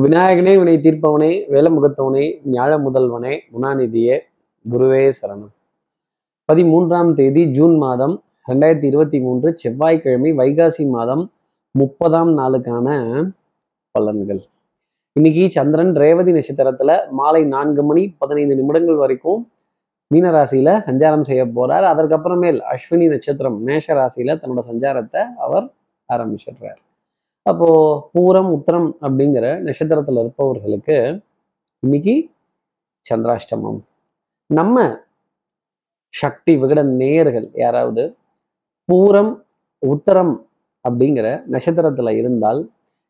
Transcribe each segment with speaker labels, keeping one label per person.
Speaker 1: விநாயகனே வினை தீர்ப்பவனே வேலமுகத்தவனே ஞாழ முதல்வனே குணாநிதியே குருவே சரணம். பதிமூன்றாம் தேதி ஜூன் மாதம் ரெண்டாயிரத்தி இருபத்தி மூன்று செவ்வாய்க்கிழமை வைகாசி மாதம் முப்பதாம் நாளுக்கான பலன்கள். இன்னைக்கு சந்திரன் ரேவதி நட்சத்திரத்துல மாலை நான்கு மணி பதினைந்து நிமிடங்கள் வரைக்கும் மீனராசியில சஞ்சாரம் செய்ய போறார். அதற்கப்புறமேல் அஸ்வினி நட்சத்திரம் மேஷ ராசியில தன்னோட சஞ்சாரத்தை அவர் ஆரம்பிச்சிடுறார். அப்போ பூரம் உத்தரம் அப்படிங்கிற நட்சத்திரத்துல இருப்பவர்களுக்கு இன்னைக்கு சந்திராஷ்டமம். நம்ம சக்தி விகட நேயர்கள் யாராவது பூரம் உத்தரம் அப்படிங்கிற நட்சத்திரத்துல இருந்தால்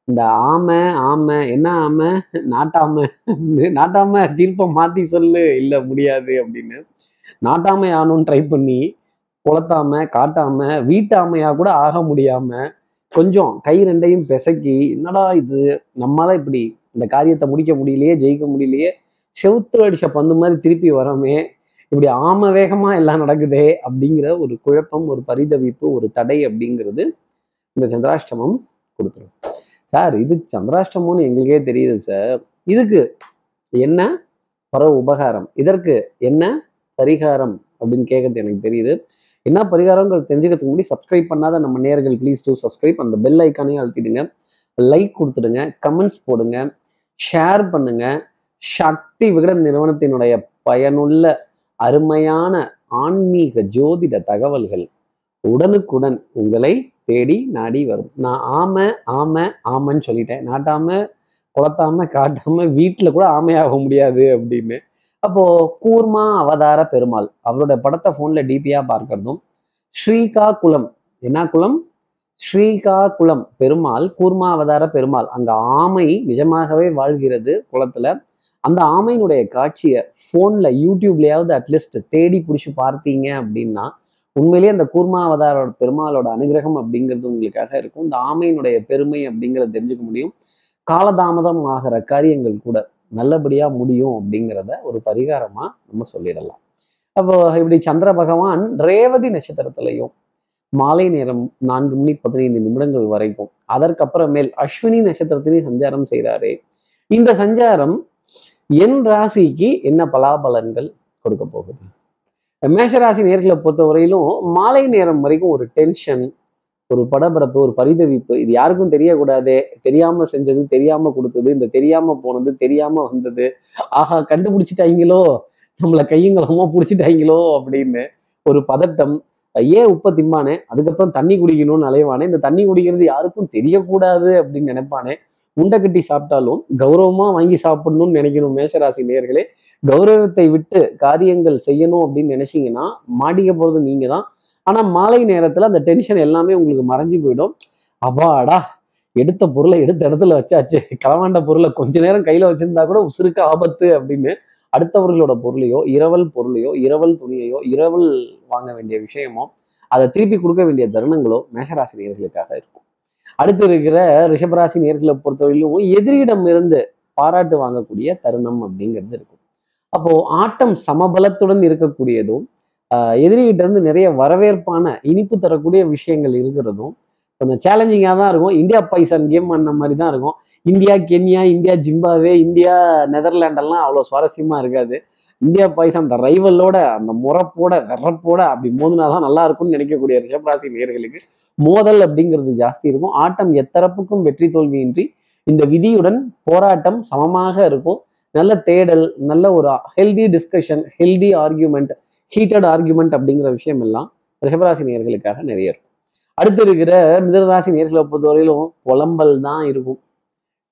Speaker 1: இந்த ஆமை ஆமை என்ன ஆமை நாட்டாமை நாட்டாமை தீர்ப்பம் மாத்தி சொல்லு இல்லை முடியாது அப்படின்னு நாட்டாமை ஆனும் ட்ரை பண்ணி குளத்தாம காட்டாம வீட்டாமையா கூட ஆக முடியாம கொஞ்சம் கை ரெண்டையும் பிசக்கி என்னடா இது? நம்மளால இப்படி இந்த காரியத்தை முடிக்க முடியலையே ஜெயிக்க முடியலையே செவுத்து அடிச்ச பந்து மாதிரி திருப்பி வரோமே இப்படி ஆம வேகமா எல்லாம் நடக்குதே அப்படிங்கிற ஒரு குழப்பம் ஒரு பரிதவிப்பு ஒரு தடை அப்படிங்கிறது இந்த சந்திராஷ்டமம் கொடுத்துரும். சார் இது சந்திராஷ்டமம்னு எங்களுக்கே தெரியுது சார். இதுக்கு என்ன பர உபகாரம்? இதற்கு என்ன பரிகாரம்? அப்படின்னு கேட்கறது எனக்கு தெரியுது. என்ன பரிகாரங்கிறது தெரிஞ்சுக்கிறதுக்கு முன்னாடி சப்ஸ்கிரைப் பண்ணாத நம்ம நேர்கள் ப்ளீஸ் டூ சப்ஸ்கிரைப் அந்த பெல் ஐக்கானையும் அழுத்திடுங்க. லைக் கொடுத்துடுங்க கமெண்ட்ஸ் போடுங்க ஷேர் பண்ணுங்க. சக்தி விகட நிறுவனத்தினுடைய பயனுள்ள அருமையான ஆன்மீக ஜோதிட தகவல்கள் உடனுக்குடன் உங்களை தேடி நாடி வரும். நான் ஆம ஆம ஆமன்னு சொல்லிட்டேன். நாட்டாம குளத்தாம காட்டாம வீட்டில் கூட ஆமையாக முடியாது அப்படின்னு. அப்போ கூர்மா அவதார பெருமாள். அவரோட படத்தை போன்ல டிபியா பார்க்கறதும் ஸ்ரீகா குலம் என்ன குலம் ஸ்ரீகா குலம் பெருமாள் கூர்மா அவதார பெருமாள். அந்த ஆமை நிஜமாகவே வாழ்கிறது குளத்துல. அந்த ஆமையினுடைய காட்சியை போன்ல யூடியூப்லயாவது அட்லீஸ்ட் தேடி பிடிச்சி பார்த்தீங்க அப்படின்னா உண்மையிலேயே அந்த கூர்மா அவதாரோட பெருமாளோட அனுகிரகம் அப்படிங்கிறது உங்களுக்காக இருக்கும். இந்த ஆமையினுடைய பெருமை அப்படிங்கிறத தெரிஞ்சுக்க முடியும். காலதாமதம் ஆகிற காரியங்கள் கூட. நல்லபடியா முடியும் அப்படிங்கிறத ஒரு பரிகாரமா நம்ம சொல்லிடலாம். அப்போ இப்படி சந்திர பகவான் ரேவதி நட்சத்திரத்திலையும் மாலை நேரம் நான்கு மணி பதினைந்து நிமிடங்கள் வரைக்கும் அதற்கப்புறமேல் அஸ்வினி நட்சத்திரத்திலையும் சஞ்சாரம் செய்கிறாரு இந்த சஞ்சாரம் என் ராசிக்கு என்ன பலாபலன்கள் கொடுக்க போகுது? மேஷராசி நேர்களை பொறுத்தவரையிலும் மாலை நேரம் வரைக்கும் ஒரு டென்ஷன் ஒரு படபடப்பு ஒரு பரிதவிப்பு இது யாருக்கும் தெரியக்கூடாதே. தெரியாம செஞ்சது தெரியாம கொடுத்தது இந்த தெரியாம போனது தெரியாம வந்தது. ஆஹா கண்டுபிடிச்சிட்டாங்களோ நம்மளை கையங்களமா பிடிச்சிட்டாங்களோ அப்படின்னு ஒரு பதட்டம். ஏன் உப்ப திம்பானே அதுக்கப்புறம் தண்ணி குடிக்கணும்னு அலைவானே? இந்த தண்ணி குடிக்கிறது யாருக்கும் தெரியக்கூடாது அப்படின்னு நினைப்பானே? உண்டை கட்டி சாப்பிட்டாலும் கௌரவமா வாங்கி சாப்பிடணும்னு நினைக்கணும் மேஷராசி நேர்களே கௌரவத்தை விட்டு காரியங்கள் செய்யணும் அப்படின்னு நினைச்சீங்கன்னா மாட்டிக்க போறது நீங்க தான் ஆனா மாலை நேரத்துல அந்த டென்ஷன் எல்லாமே உங்களுக்கு மறைஞ்சு போயிடும். அப்பாடா எடுத்த பொருளை எடுத்த இடத்துல வச்சாச்சு. களவாண்ட பொருளை கொஞ்ச நேரம் கையில வச்சிருந்தா கூட உசுருக்கு ஆபத்து அப்படின்னு அடுத்தவர்களோட பொருளையோ இரவல் பொருளையோ இரவல் துணியையோ இரவல் வாங்க வேண்டிய விஷயமோ அதை திருப்பி கொடுக்க வேண்டிய தருணங்களோ மேஷராசி நேர்களுக்காக இருக்கும். அடுத்து இருக்கிற ரிஷபராசி நேர்களை பொறுத்தவரையிலும் எதிரியிடம் இருந்து பாராட்டு வாங்கக்கூடிய தருணம் அப்படிங்கிறது இருக்கும். அப்போ ஆட்டம் சமபலத்துடன் இருக்கக்கூடியதும் எதிரிகிட்ட இருந்து நிறைய வரவேற்பான இனிப்பு தரக்கூடிய விஷயங்கள் இருக்கிறதும் கொஞ்சம் சேலஞ்சிங்காக தான் இருக்கும். இந்தியா பைசன் கேம் அந்த மாதிரி தான் இருக்கும். India Kenya India Zimbabwe India நெதர்லாண்டெல்லாம் அவ்வளோ சுவாரஸ்யமாக இருக்காது. இந்தியா பாய்ஸ் அந்த ரைவலோட அந்த முறப்போட வெறப்போட அப்படி மோதினா தான் நல்லா இருக்கும்னு நினைக்கக்கூடிய ரிஷபராசி நேர்களுக்கு மோதல் அப்படிங்கிறது ஜாஸ்தி இருக்கும். ஆட்டம் எத்தரப்புக்கும் வெற்றி தோல்வியின்றி இந்த விதியுடன் போராட்டம் சமமாக இருக்கும். நல்ல தேடல் நல்ல ஒரு healthy discussion healthy argument heated argument அப்படிங்கிற விஷயம் எல்லாம் ரிஷபராசி நேர்களுக்காக நிறைய இருக்கும். அடுத்து இருக்கிற மிதனராசி நேர்களை பொறுத்தவரையிலும் புலம்பல் தான் இருக்கும்.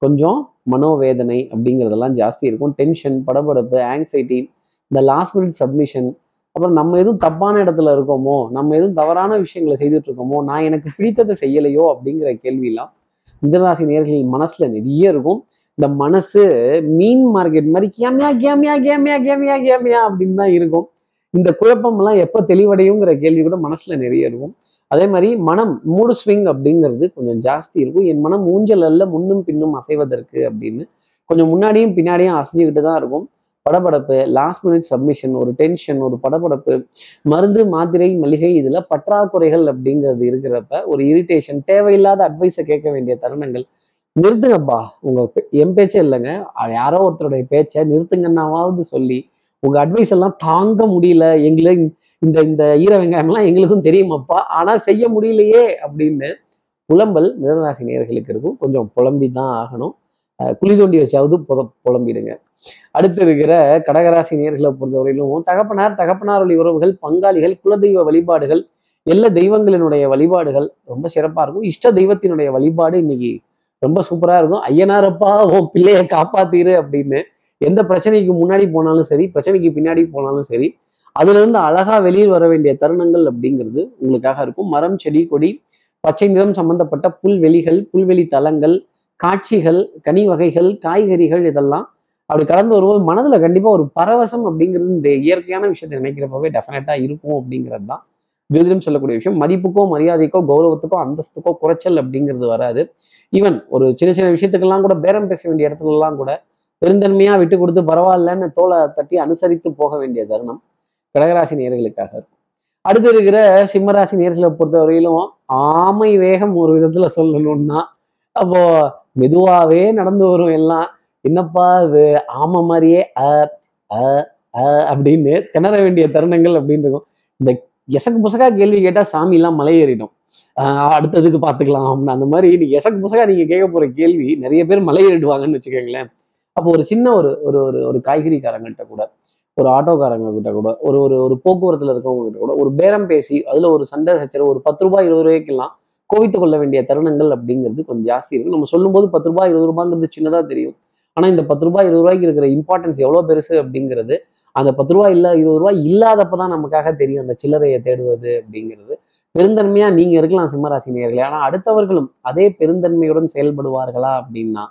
Speaker 1: கொஞ்சம் மனோவேதனை அப்படிங்கிறதெல்லாம் ஜாஸ்தி இருக்கும். டென்ஷன் படபடப்பு ஆங்ஸைட்டி இந்த லாஸ்ட் மினிட் சப்மிஷன் அப்புறம் நம்ம எதுவும் தப்பான இடத்துல இருக்கோமோ நம்ம எதுவும் தவறான விஷயங்களை செய்துட்டு இருக்கோமோ நான் எனக்கு பிடித்ததை செய்யலையோ அப்படிங்கிற கேள்வியெல்லாம் மிதனராசி நேர்கள் மனசுல நிறைய இருக்கும். இந்த மனசு மீன் மார்க்கெட் மாதிரி கேமியா கேமியா கேமியா கேமியா கேமியா அப்படின்னு தான் இருக்கும். இந்த குழப்பம்லாம் எப்போ தெளிவடையுங்கிற கேள்வி கூட மனசுல நிறைய இருக்கும். அதே மாதிரி மனம் மூடு ஸ்விங் அப்படிங்கிறது கொஞ்சம் ஜாஸ்தி இருக்கும். என் மனம் ஊஞ்சல் அல்ல முன்னும் பின்னும் அசைவதற்கு அப்படின்னு கொஞ்சம் முன்னாடியும் பின்னாடியும் அசைஞ்சுக்கிட்டு தான் இருக்கும். படபடப்பு லாஸ்ட் மினிட் சப்மிஷன் ஒரு டென்ஷன் ஒரு படபடப்பு மருந்து மாத்திரை மளிகை இதில் பற்றாக்குறைகள் அப்படிங்கிறது இருக்கிறப்ப ஒரு இரிட்டேஷன் தேவையில்லாத அட்வைஸை கேட்க வேண்டிய தருணங்கள். நிறுத்துங்கப்பா. உங்க என் பேச்சே இல்லைங்க. யாரோ ஒருத்தருடைய பேச்சை நிறுத்துங்கன்னாவது சொல்லி உங்க அட்வைஸ் எல்லாம் தாங்க முடியல. எங்களை இந்த இந்த ஈர வெங்காயம்லாம் எங்களுக்கும் தெரியுமாப்பா? ஆனா செய்ய முடியலையே அப்படின்னு புலம்பல் மிதனராசி நேர்களுக்கு இருக்கும். கொஞ்சம் புலம்பி தான் ஆகணும் குழி தோண்டி வச்சாவது புத புலம்பிடுங்க. அடுத்து இருக்கிற கடகராசி நேர்களை பொறுத்தவரையிலும் தகப்பனார் தகப்பனார் வழி உறவுகள் பங்காளிகள் குலதெய்வ வழிபாடுகள் எல்லா தெய்வங்களினுடைய வழிபாடுகள் ரொம்ப சிறப்பாக இருக்கும். இஷ்ட தெய்வத்தினுடைய வழிபாடு இன்னைக்கு ரொம்ப சூப்பராக இருக்கும். ஐயனாரப்பா உன் பிள்ளையை காப்பாத்திரு அப்படின்னு எந்த பிரச்சனைக்கு முன்னாடி போனாலும் சரி பிரச்சனைக்கு பின்னாடி போனாலும் சரி அதுலேருந்து அழகாக வெளியில் வர வேண்டிய தருணங்கள் அப்படிங்கிறது உங்களுக்காக இருக்கும். மரம் செடி கொடி பச்சை நிறம் சம்பந்தப்பட்ட புல்வெளிகள் புல்வெளி தலங்கள் காட்சிகள் கனி வகைகள் காய்கறிகள் இதெல்லாம் அப்படி கடந்து வரும்போது மனதில் கண்டிப்பாக ஒரு பரவசம் அப்படிங்கிறது இந்த இயற்கையான விஷயத்தை நினைக்கிறப்பவே டெஃபினட்டாக இருக்கும் அப்படிங்கிறது தான். விருதிலும் சொல்லக்கூடிய விஷயம். மதிப்புக்கோ மரியாதைக்கோ கௌரவத்துக்கோ அந்தஸ்துக்கோ குறைச்சல் அப்படிங்கிறது வராது. ஈவன் ஒரு சின்ன சின்ன விஷயத்துக்கெல்லாம் கூட பேரம் பேச வேண்டிய இடத்துலலாம் கூட பெருந்தன்மையா விட்டு கொடுத்து பரவாயில்லன்னு தோலை தட்டி அனுசரித்து போக வேண்டிய தருணம் கடகராசி நேர்களுக்காக இருக்கும். அடுத்து இருக்கிற சிம்மராசி நேர்களை பொறுத்தவரையிலும் ஆமை வேகம் ஒரு விதத்துல சொல்லணும்னா அப்போ மெதுவாவே நடந்து வரும் எல்லாம். என்னப்பா இது? ஆமை மாதிரியே அ அ அ அப்படின்னு திணற வேண்டிய தருணங்கள் அப்படின்னு இருக்கும். இந்த எசக்கு புசகா கேள்வி கேட்டா சாமி எல்லாம் மலை ஏறிடும். ஆஹ் அடுத்ததுக்கு பார்த்துக்கலாம். அப்படின்னு அந்த மாதிரி நீங்க எசக்கு புசகா நீங்க கேட்க போற கேள்வி நிறைய பேர் மலை ஏறிடுவாங்கன்னு வச்சுக்கோங்களேன். அப்போ ஒரு சின்ன ஒரு ஒரு ஒரு ஒரு காய்கறிக்காரங்கள்ட்ட கூட ஒரு ஆட்டோக்காரங்க கிட்ட கூட ஒரு ஒரு ஒரு போக்குவரத்துல இருக்கவங்க கிட்ட கூட ஒரு பேரம் பேசி அதுல ஒரு சண்டை சச்சரவு ஒரு பத்து ரூபாய் இருபது ரூபாய்க்கெல்லாம் கோவித்து கொள்ள வேண்டிய தருணங்கள் அப்படிங்கிறது கொஞ்சம் ஜாஸ்தி இருக்கு. நம்ம சொல்லும்போது பத்து ரூபாய் இருபது ரூபாங்கிறது சின்னதா தெரியும். ஆனா இந்த பத்து ரூபாய் இருபது ரூபாய்க்கு இருக்கிற இம்பார்ட்டன்ஸ் எவ்வளவு பெருசு அப்படிங்கிறது அந்த பத்து ரூபாய் இல்ல இருபது ரூபாய் இல்லாதப்பதான் நமக்காக தெரியும் அந்த சில்லறையை தேடுவது அப்படிங்கிறது. பெருந்தன்மையா நீங்க இருக்கலாம் சிம்மராசி நேயர்களே. ஆனா அடுத்தவர்களும் அதே பெருந்தன்மையுடன் செயல்படுவார்களா அப்படின்னா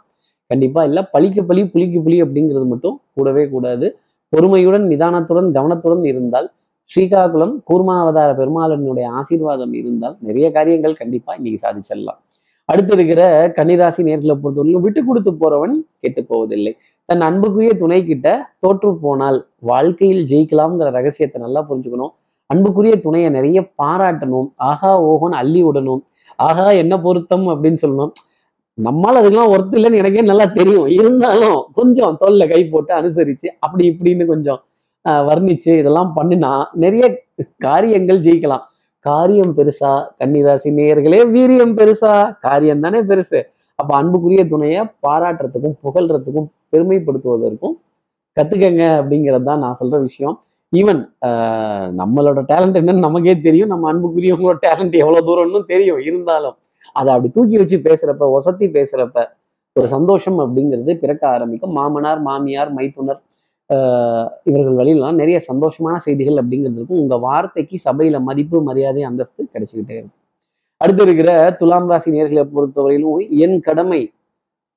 Speaker 1: கண்டிப்பா. இல்ல பழிக்க பழி புலிக்கு புலி அப்படிங்கிறது மட்டும் கூடவே கூடாது. பொறுமையுடன் நிதானத்துடன் கவனத்துடன் இருந்தால் ஸ்ரீகாகுளம் கூர்மாவதார பெருமாளனுடைய ஆசீர்வாதம் இருந்தால் நிறைய காரியங்கள் கண்டிப்பா இன்னைக்கு சாதிச்சிடலாம். அடுத்து இருக்கிற கன்னிராசி நேர்களை பொறுத்தவரையிலும் விட்டு கொடுத்து போறவன் கெட்டு போவதில்லை. தன் அன்புக்குரிய துணை கிட்ட தோற்று போனால் வாழ்க்கையில் ஜெயிக்கலாம்ங்கிற ரகசியத்தை நல்லா புரிஞ்சுக்கணும். அன்புக்குரிய துணையை நிறைய பாராட்டணும். ஆஹா ஓஹோன்னு அள்ளி விடணும். ஆஹா என்ன பொருத்தம் அப்படின்னு சொல்லணும். நம்மால் அதுக்கெல்லாம் ஒர்த்து இல்லைன்னு எனக்கே நல்லா தெரியும். இருந்தாலும் கொஞ்சம் தொல்லை கை போட்டு அனுசரிச்சு அப்படி இப்படின்னு கொஞ்சம் ஆஹ் வர்ணிச்சு இதெல்லாம் பண்ணினா நிறைய காரியங்கள் ஜெயிக்கலாம். காரியம் பெருசா கன்னிராசி நேயர்களே வீரியம் பெருசா காரியம் தானே பெருசு. அப்போ அன்புக்குரிய துணையை பாராட்டுறதுக்கும் புகழ்றதுக்கும் பெருமைப்படுத்துவதற்கும் கத்துக்கங்க அப்படிங்கிறது தான் நான் சொல்ற விஷயம். ஈவன் நம்மளோட டேலண்ட் என்னன்னு நமக்கே தெரியும். நம்ம அன்புக்குரியவங்களோட டேலண்ட் எவ்வளவு தூரம்னு தெரியும். இருந்தாலும் அதை அப்படி தூக்கி வச்சு பேசுறப்ப ஒசத்தி பேசுறப்ப ஒரு சந்தோஷம் அப்படிங்கிறது பிறக்க ஆரம்பிக்கும். மாமனார் மாமியார் மைத்துனர் இவர்கள் வழியிலாம் நிறைய சந்தோஷமான செய்திகள் அப்படிங்கிறது இருக்கும். உங்க வார்த்தைக்கு சபையில மதிப்பு மரியாதை அந்தஸ்து கிடைச்சிக்கிட்டே இருக்கும். அடுத்து இருக்கிற துலாம் ராசி நேர்களை பொறுத்தவரையிலும் என் கடமை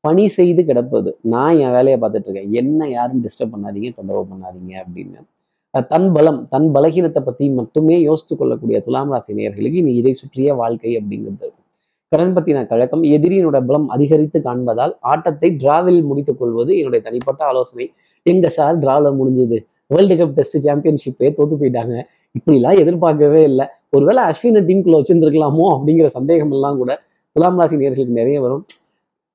Speaker 1: பணி செய்து கிடப்பது. நான் என் வேலையை பார்த்துட்டு இருக்கேன். என்ன யாரும் டிஸ்டர்ப் பண்ணாதீங்க தொந்தரவு பண்ணாதீங்க அப்படின்னு. தன் பலம் தன் பலகீனத்தை பத்தி மட்டுமே யோசித்து கொள்ளக்கூடிய துலாம் ராசி நேயர்களுக்கு நீ இதை சுற்றிய வாழ்க்கை அப்படிங்கிறது இருக்கும். கடன் பத்தின கழகம் எதிரியினோட பலம் அதிகரித்து காண்பதால் ஆட்டத்தை டிராவில் முடித்துக் கொள்வது என்னுடைய தனிப்பட்ட ஆலோசனை. எங்க சார் டிராவில் முடிஞ்சது? வேர்ல்டு கப் டெஸ்ட் சாம்பியன்ஷிப்பே தோத்து போயிட்டாங்க. இப்படிலாம் எதிர்பார்க்கவே இல்லை. ஒருவேளை அஸ்வினை டீமுக்குள்ள வச்சிருந்துருக்கலாமோ அப்படிங்கிற சந்தேகம் எல்லாம் கூட துலாம் ராசி நேர்களுக்கு நிறைய வரும்.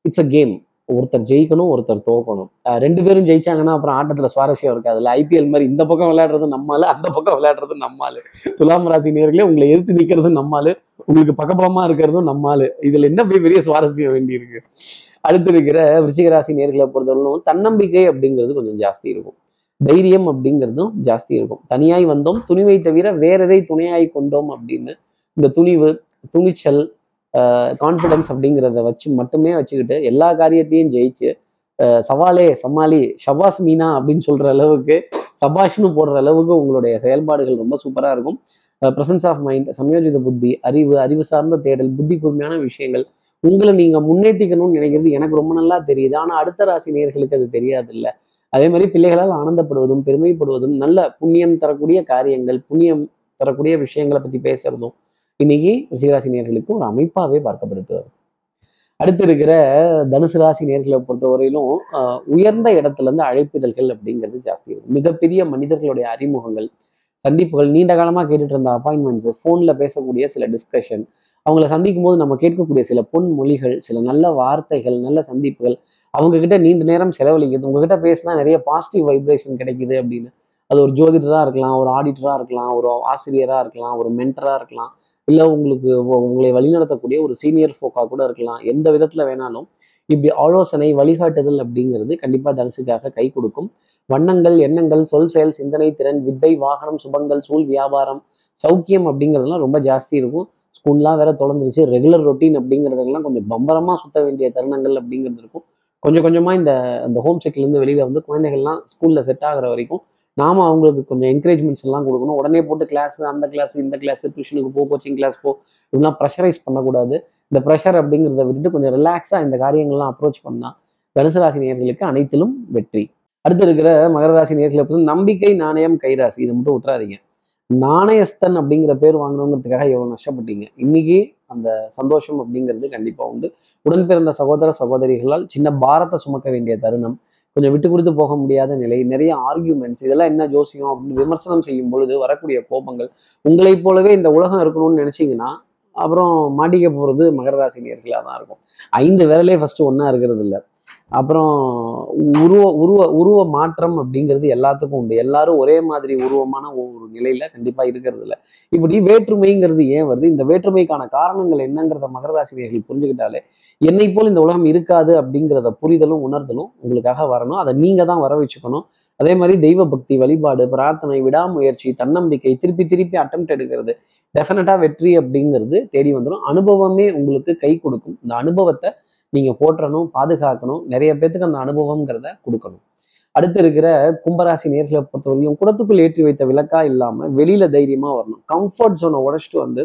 Speaker 1: இட்ஸ் அ கேம் ஒருத்தர் ஜெயிக்கணும் ஒருத்தர் தோக்கணும். ரெண்டு பேரும் ஜெயிச்சாங்கன்னா அப்புறம் ஆட்டத்துல சுவாரஸ்யம் இருக்காது. இல்லை ஐபிஎல் மாதிரி இந்த பக்கம் விளையாடுறது நம்மால் அந்த பக்கம் விளையாடுறது நம்மால். துலாம் ராசி நேர்களே உங்களை எதிர்த்து நிற்கிறதும் நம்மால் உங்களுக்கு பக்கபலமா இருக்கிறதும் நம்மால். இதுல என்ன போய் பெரிய சுவாரஸ்யம் வேண்டி இருக்கு? அடுத்து இருக்கிற விருச்சிகராசி நேர்களை பொறுத்தவரையிலும் தன்னம்பிக்கை அப்படிங்கிறது கொஞ்சம் ஜாஸ்தி இருக்கும். தைரியம் அப்படிங்கிறதும் ஜாஸ்தி இருக்கும். தனியாய் வந்தோம் துணிவை தவிர வேற எதை துணையாய் கொண்டோம் அப்படின்னு இந்த துணிவு துணிச்சல் கான்ஃபிடன்ஸ் அப்படிங்கிறத வச்சு மட்டுமே வச்சுக்கிட்டு எல்லா காரியத்தையும் ஜெயிச்சு சவாலே சமாளி ஷபாஸ் மீனா அப்படின்னு சொல்கிற அளவுக்கு சபாஷ்னு போடுற அளவுக்கு உங்களுடைய செயல்பாடுகள் ரொம்ப சூப்பராக இருக்கும். பிரசன்ஸ் ஆஃப் மைண்ட் சமயோஜித புத்தி அறிவு அறிவு சார்ந்த தேடல் புத்தி கூர்மையான விஷயங்கள் உங்களை நீங்கள் முன்னேற்றிக்கணும்னு நினைக்கிறது எனக்கு ரொம்ப நல்லா தெரியுது. ஆனால் அடுத்த ராசி நேர்களுக்கு அது தெரியாது இல்லை அதே மாதிரி பிள்ளைகளால் ஆனந்தப்படுவதும் பெருமைப்படுவதும் நல்ல புண்ணியம் தரக்கூடிய காரியங்கள் புண்ணியம் தரக்கூடிய விஷயங்களை பற்றி பேசுறதும் இன்னைக்கு ரிஷிகராசி நேர்களுக்கு ஒரு அமைப்பாவே பார்க்கப்பட்டு வரும். அடுத்து இருக்கிற தனுசு ராசி நேர்களை பொறுத்தவரையிலும் உயர்ந்த இடத்துல இருந்து அழைப்பிதழ்கள் அப்படிங்கிறது ஜாஸ்தி இருக்கும். மிகப்பெரிய மனிதர்களுடைய அறிமுகங்கள் சந்திப்புகள் நீண்ட காலமா கேட்டுட்டு இருந்த அப்பாயின்மெண்ட்ஸ் ஃபோன்ல பேசக்கூடிய சில டிஸ்கஷன் அவங்கள சந்திக்கும் போது நம்ம கேட்கக்கூடிய சில பொன்மொழிகள் சில நல்ல வார்த்தைகள் நல்ல சந்திப்புகள் அவங்க கிட்ட நீண்ட நேரம் செலவழிக்குது உங்ககிட்ட பேசினா நிறைய பாசிட்டிவ் வைப்ரேஷன் கிடைக்குது அப்படின்னு. அது ஒரு ஜோதிடராக இருக்கலாம் ஒரு ஆடிட்டராக இருக்கலாம் ஒரு ஆசிரியராக இருக்கலாம் ஒரு மென்டராக இருக்கலாம். இல்லை உங்களுக்கு உங்களை வழிநடத்தக்கூடிய ஒரு சீனியர் ஃபோக்கா கூட இருக்கலாம். எந்த விதத்தில் வேணாலும் இப்படி ஆலோசனை வழிகாட்டுதல் அப்படிங்கிறது கண்டிப்பாக தனுசுக்காக கை கொடுக்கும். வண்ணங்கள் எண்ணங்கள் சொல் செயல் சிந்தனை திறன் வித்தை வாகனம் சுபங்கள் சூழ் வியாபாரம் சௌக்கியம் அப்படிங்கிறதுலாம் ரொம்ப ஜாஸ்தி இருக்கும். ஸ்கூல்லாம் வேற தொடர்ந்துருச்சு ரெகுலர் ரொட்டீன் அப்படிங்கிறதெல்லாம் கொஞ்சம் பம்பரமா சுத்த வேண்டிய தருணங்கள் அப்படிங்கிறது இருக்கும். கொஞ்சம் கொஞ்சமா இந்த அந்த ஹோம் இருந்து வெளியில வந்து குழந்தைகள்லாம் ஸ்கூல்ல செட் ஆகுற வரைக்கும் நாம அவங்களுக்கு கொஞ்சம் என்கரேஜ்மெண்ட்ஸ் எல்லாம் கொடுக்கணும். உடனே போட்டு கிளாஸ் அந்த கிளாஸ் இந்த கிளாஸ் டியூஷனுக்கு போ கோச்சிங் கிளாஸ் போ இப்படிலாம் ப்ரெஷரைஸ் பண்ணக்கூடாது. இந்த ப்ரெஷர் அப்படிங்கிறத விட்டுட்டு கொஞ்சம் ரிலாக்ஸாக இந்த காரியங்கள்லாம் அப்ரோச் பண்ணா தனுசு ராசி நேர்களுக்கு அனைத்திலும் வெற்றி. அடுத்து இருக்கிற மகர ராசி நேர்களை பொறுத்து நம்பிக்கை நாணயம் கைராசி இதை மட்டும் விட்டுறாதீங்க. நாணயஸ்தன் அப்படிங்கிற பேர் வாங்கணுங்கிறதுக்காக எவ்வளோ நஷ்டப்பட்டீங்க? இன்னைக்கு அந்த சந்தோஷம் அப்படிங்கிறது கண்டிப்பா உண்டு. உடன் பிறந்த சகோதர சகோதரிகளால் சின்ன பாரத்தை சுமக்க வேண்டிய தருணம். கொஞ்சம் விட்டு கொடுத்து போக முடியாத நிலை நிறைய ஆர்கியூமெண்ட்ஸ் இதெல்லாம் என்ன ஜோசியம் அப்படின்னு விமர்சனம் செய்யும் பொழுது வரக்கூடிய கோபங்கள் உங்களைப் போலவே இந்த உலகம் இருக்கணும்னு நினைச்சீங்கன்னா அப்புறம் மாட்டிக்க போறது மகர ராசி நேர்களாக தான் இருக்கும். ஐந்து விரலே ஃபஸ்ட்டு ஒண்ணா இருக்கிறது இல்ல. அப்புறம் உருவ உருவ உருவ மாற்றம் அப்படிங்கிறது எல்லாத்துக்கும் உண்டு. எல்லாரும் ஒரே மாதிரி உருவமான ஒரு நிலையில கண்டிப்பா இருக்கிறது இல்லை. இப்படி வேற்றுமைங்கிறது ஏன் வருது? இந்த வேற்றுமைக்கான காரணங்கள் என்னங்கிறத மகதராசிரியர்கள் புரிஞ்சுக்கிட்டாலே என்னை போல் இந்த உலகம் இருக்காது அப்படிங்கிறத புரிதலும் உணர்தலும் உங்களுக்காக வரணும். அதை நீங்க தான் வர வச்சுக்கணும். அதே மாதிரி தெய்வ பக்தி வழிபாடு பிரார்த்தனை விடாமுயற்சி தன்னம்பிக்கை திருப்பி திருப்பி அட்டம் எடுக்கிறது டெஃபினட்டா வெற்றி அப்படிங்கிறது தேடி வந்துடும் அனுபவமே உங்களுக்கு கை கொடுக்கும். இந்த அனுபவத்தை நீங்க போற்றணும் பாதுகாக்கணும் நிறைய பேத்துக்கு அந்த அனுபவங்கிறத கொடுக்கணும். அடுத்து இருக்கிற கும்பராசி நேர்களை பொறுத்தவரையும் குடத்துக்குள் ஏற்றி வைத்த விளக்கா இல்லாம வெளியில தைரியமா வரணும். கம்ஃபர்ட் ஜோனை உடச்சிட்டு வந்து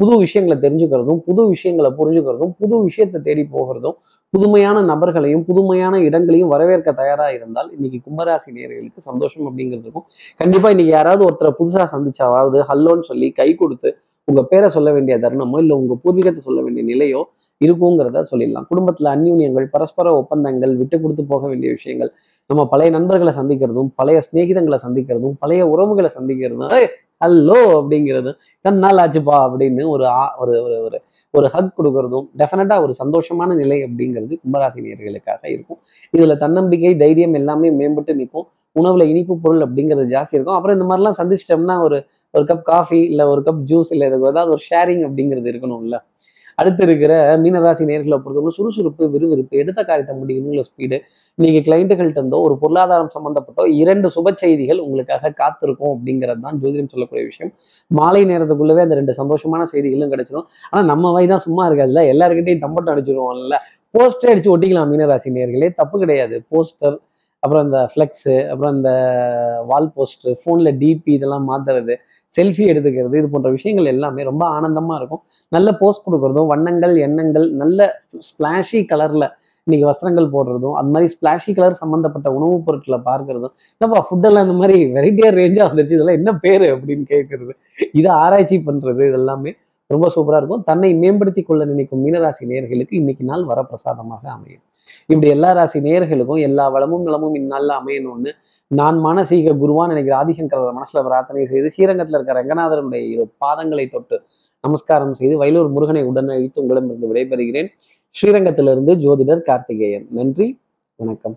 Speaker 1: புது விஷயங்களை தெரிஞ்சுக்கிறதும் புது விஷயங்களை புரிஞ்சுக்கிறதும் புது விஷயத்தை தேடி போகிறதும் புதுமையான நபர்களையும் புதுமையான இடங்களையும் வரவேற்க தயாராக இருந்தால் இன்னைக்கு கும்பராசி நேர்களுக்கு சந்தோஷம் அப்படிங்கிறதுக்கும் கண்டிப்பாக இன்னைக்கு யாராவது ஒருத்தரை புதுசாக சந்திச்சாவது ஹல்லோன்னு சொல்லி கை கொடுத்து உங்கள் பேரை சொல்ல வேண்டிய தருணமோ இல்லை உங்கள் பூர்வீகத்தை சொல்ல வேண்டிய நிலையோ இருக்குங்கிறத சொல்லிடலாம். குடும்பத்தில் அந்யூன்யங்கள் பரஸ்பர ஒப்பந்தங்கள் விட்டு கொடுத்து போக வேண்டிய விஷயங்கள் நம்ம பழைய நண்பர்களை சந்திக்கிறதும் பழைய சிநேகிதங்களை சந்திக்கிறதும் பழைய உறவுகளை சந்திக்கிறதும் ஏய் ஹலோ அப்படிங்கிறது கண்ணால் ஆச்சுப்பா அப்படின்னு ஒரு ஆ- ஒரு ஒரு ஒரு ஒரு ஹக் கொடுக்கறதும் டெஃபினட்டாக ஒரு சந்தோஷமான நிலை அப்படிங்கிறது கும்பராசினியர்களுக்காக இருக்கும். இதில் தன்னம்பிக்கை தைரியம் எல்லாமே மேம்பட்டு நிற்கும். உணவில் இனிப்பு பொருள் அப்படிங்கிறது ஜாஸ்தி இருக்கும். அப்புறம் இந்த மாதிரிலாம் சந்திச்சிட்டோம்னா ஒரு ஒரு கப் காஃபி இல்லை ஒரு கப் ஜூஸ் இல்லை இதுக்கு ஏதாவது ஒரு ஷேரிங் அப்படிங்கிறது இருக்கணும்ல. அடுத்து இருக்கிற மீனராசி நேர்களை பொறுத்தவரை சுறுசுறுப்பு விறுவிறுப்பு எடுத்த காரியத்தை முடிக்கணுங்கிற ஸ்பீடு நீங்கள் கிளைண்ட்டுகள்கிட்ட இருந்தோ ஒரு பொருளாதாரம் சம்மந்தப்பட்டோ இரண்டு சுப செய்திகள் உங்களுக்காக காத்திருக்கும் அப்படிங்கிறது தான் ஜோதிடம் சொல்லக்கூடிய விஷயம். மாலை நேரத்துக்குள்ளவே அந்த ரெண்டு சந்தோஷமான செய்திகளும் கிடைச்சிடும் ஆனால் நம்ம வாய் தான் சும்மா இருக்காதுல்ல? எல்லாருக்கிட்டையும் தம்பட்டம் அடிச்சிருவோம்ல? போஸ்டர் அடிச்சு ஒட்டிக்கலாம் மீனராசி நேர்களே. தப்பு கிடையாது. போஸ்டர் அப்புறம் இந்த ஃப்ளெக்ஸு அப்புறம் இந்த வால் போஸ்டர் ஃபோனில் டிபி இதெல்லாம் மாத்துறது. செல்ஃபி எடுத்துக்கிறது இது போன்ற விஷயங்கள் எல்லாமே ரொம்ப ஆனந்தமா இருக்கும். நல்ல போஸ்ட் கொடுக்குறதும் வண்ணங்கள் எண்ணங்கள் நல்ல ஸ்பிளாஷி கலர்ல இன்னைக்கு வஸ்திரங்கள் போடுறதும் அது மாதிரி ஸ்பிளாஷி கலர் சம்மந்தப்பட்ட உணவுப் பொருட்களை பார்க்கறதும் என்னப்பா ஃபுட்டெல்லாம் இந்த மாதிரி வெரைட்டியாக ரேஞ்சா வந்துருச்சு இதெல்லாம் என்ன பேர் அப்படின்னு கேட்கறது இதை ஆராய்ச்சி பண்றது இதெல்லாமே ரொம்ப சூப்பரா இருக்கும். தன்னை மேம்படுத்தி கொள்ள நினைக்கும் மீனராசி நேர்களுக்கு இன்னைக்கு நாள் வரப்பிரசாதமாக அமையும். இப்படி எல்லா ராசி நேயர்களுக்கும் எல்லா வளமும் நலமும் இந்நாளில் அமையணும்னு நான் மானசீக குருவான் நினைக்கிற ஆதிசங்கர மனசுல பிரார்த்தனை செய்து ஸ்ரீரங்கத்தில் இருக்கிற ரங்கநாதனுடைய இரு பாதங்களை தொட்டு நமஸ்காரம் செய்து வயலூர் முருகனை உடனழித்து உங்களிடமிருந்து விடைபெறுகிறேன். ஸ்ரீரங்கத்திலிருந்து ஜோதிடர் கார்த்திகேயன். நன்றி. வணக்கம்.